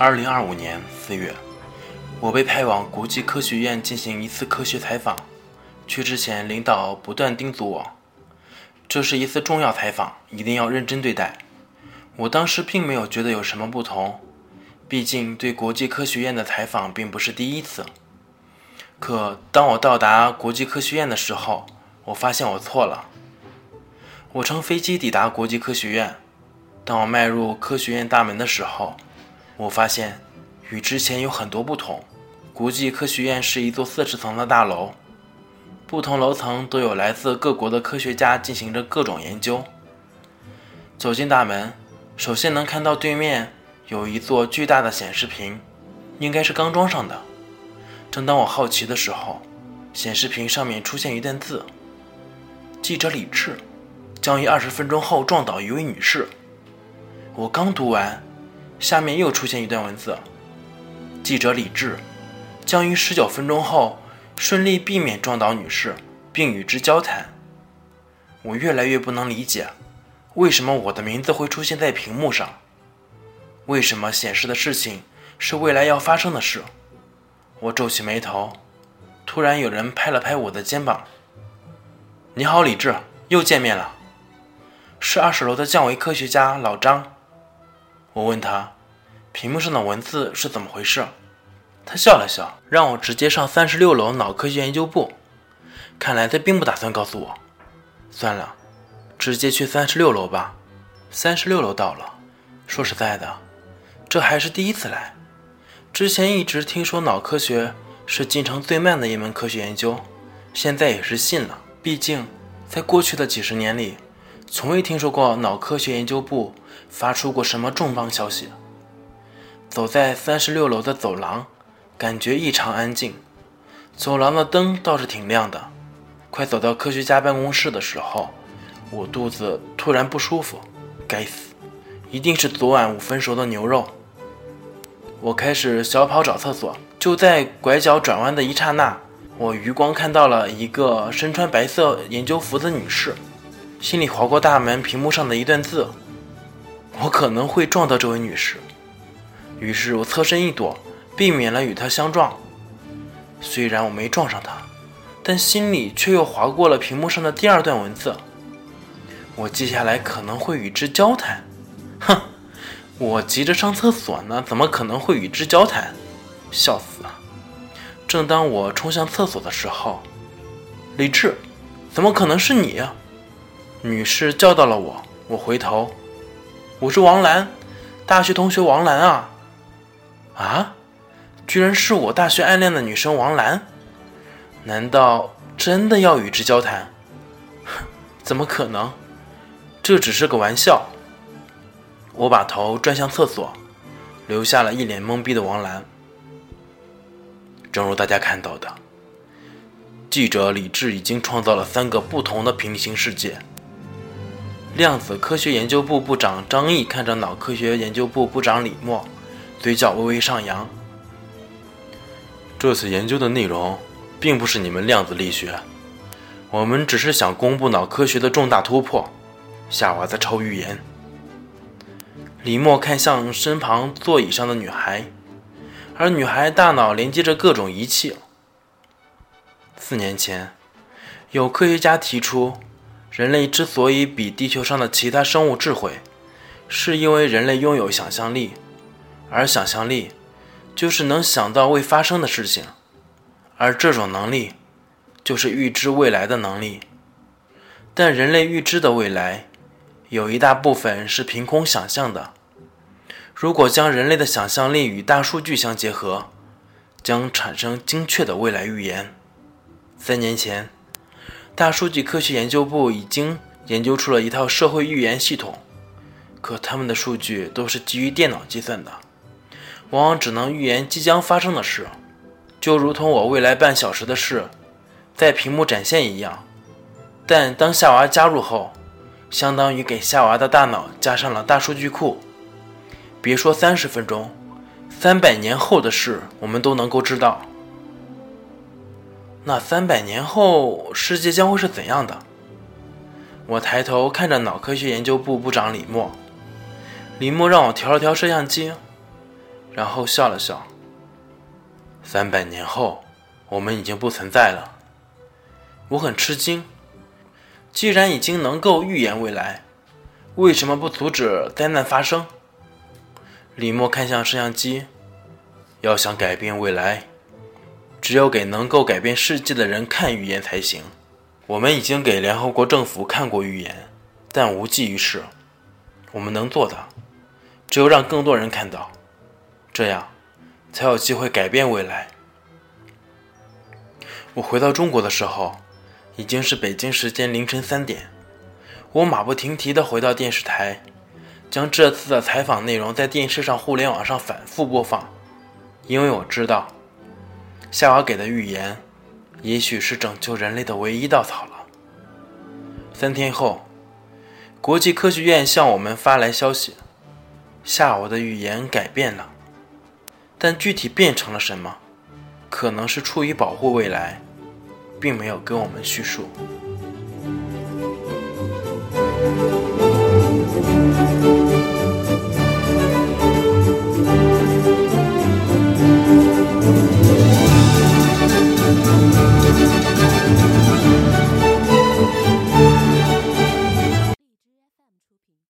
二零二五年四月，我被派往国际科学院进行一次科学采访。去之前，领导不断叮嘱我，这是一次重要采访，一定要认真对待。我当时并没有觉得有什么不同，毕竟对国际科学院的采访并不是第一次。可当我到达国际科学院的时候，我发现我错了。我乘飞机抵达国际科学院，当我迈入科学院大门的时候。我发现与之前有很多不同。国际科学院是一座四十层的大楼，不同楼层都有来自各国的科学家进行着各种研究。走进大门，首先能看到对面有一座巨大的显示屏，应该是刚装上的。正当我好奇的时候，显示屏上面出现一段字：“记者李智将于二十分钟后撞倒一位女士。”我刚读完。下面又出现一段文字：记者李智将于十九分钟后顺利避免撞倒女士，并与之交谈。我越来越不能理解，为什么我的名字会出现在屏幕上？为什么显示的事情是未来要发生的事？我皱起眉头，突然有人拍了拍我的肩膀：“你好，李智，又见面了。”是二十楼的降维科学家老张。我问他，屏幕上的文字是怎么回事？他笑了笑，让我直接上三十六楼脑科学研究部。看来他并不打算告诉我。算了，直接去三十六楼吧。三十六楼到了。说实在的，这还是第一次来。之前一直听说脑科学是进程最慢的一门科学研究，现在也是信了。毕竟，在过去的几十年里。从未听说过脑科学研究部发出过什么重磅消息。走在三十六楼的走廊，感觉异常安静。走廊的灯倒是挺亮的。快走到科学家办公室的时候，我肚子突然不舒服。该死，一定是昨晚五分熟的牛肉。我开始小跑找厕所。就在拐角转弯的一刹那，我余光看到了一个身穿白色研究服的女士。心里划过大门屏幕上的一段字，我可能会撞到这位女士，于是我侧身一躲，避免了与她相撞。虽然我没撞上她，但心里却又划过了屏幕上的第二段文字。我接下来可能会与之交谈。哼，我急着上厕所呢，怎么可能会与之交谈？笑死！正当我冲向厕所的时候，李智，怎么可能是你？女士叫到了我，我回头，我是王兰，大学同学王兰啊，啊，居然是我大学暗恋的女生王兰，难道真的要与之交谈？怎么可能？这只是个玩笑。我把头转向厕所，留下了一脸懵逼的王兰。正如大家看到的，记者李智已经创造了三个不同的平行世界。量子科学研究部部长张毅看着脑科学研究部部长李默，嘴角微微上扬。这次研究的内容并不是你们量子力学，我们只是想公布脑科学的重大突破——夏娃在抄预言。李默看向身旁座椅上的女孩，而女孩大脑连接着各种仪器。四年前，有科学家提出。人类之所以比地球上的其他生物智慧，是因为人类拥有想象力，而想象力就是能想到未发生的事情，而这种能力就是预知未来的能力。但人类预知的未来有一大部分是凭空想象的。如果将人类的想象力与大数据相结合，将产生精确的未来预言。三年前。大数据科学研究部已经研究出了一套社会预言系统，可他们的数据都是基于电脑计算的，往往只能预言即将发生的事，就如同我未来半小时的事在屏幕展现一样。但当夏娃加入后，相当于给夏娃的大脑加上了大数据库，别说三十分钟，三百年后的事我们都能够知道。那三百年后，世界将会是怎样的？我抬头看着脑科学研究部部长李默，李默让我调了调摄像机。然后笑了笑。三百年后，我们已经不存在了。我很吃惊，既然已经能够预言未来，为什么不阻止灾难发生？李默看向摄像机，要想改变未来，只有给能够改变世界的人看预言才行。我们已经给联合国政府看过预言，但无济于事。我们能做的，只有让更多人看到，这样才有机会改变未来。我回到中国的时候，已经是北京时间凌晨三点。我马不停蹄地回到电视台，将这次的采访内容在电视上、互联网上反复播放，因为我知道，夏娃给的预言。也许是拯救人类的唯一稻草了。三天后，国际科学院向我们发来消息，夏娃的预言改变了，但具体变成了什么，可能是出于保护未来，并没有跟我们叙述。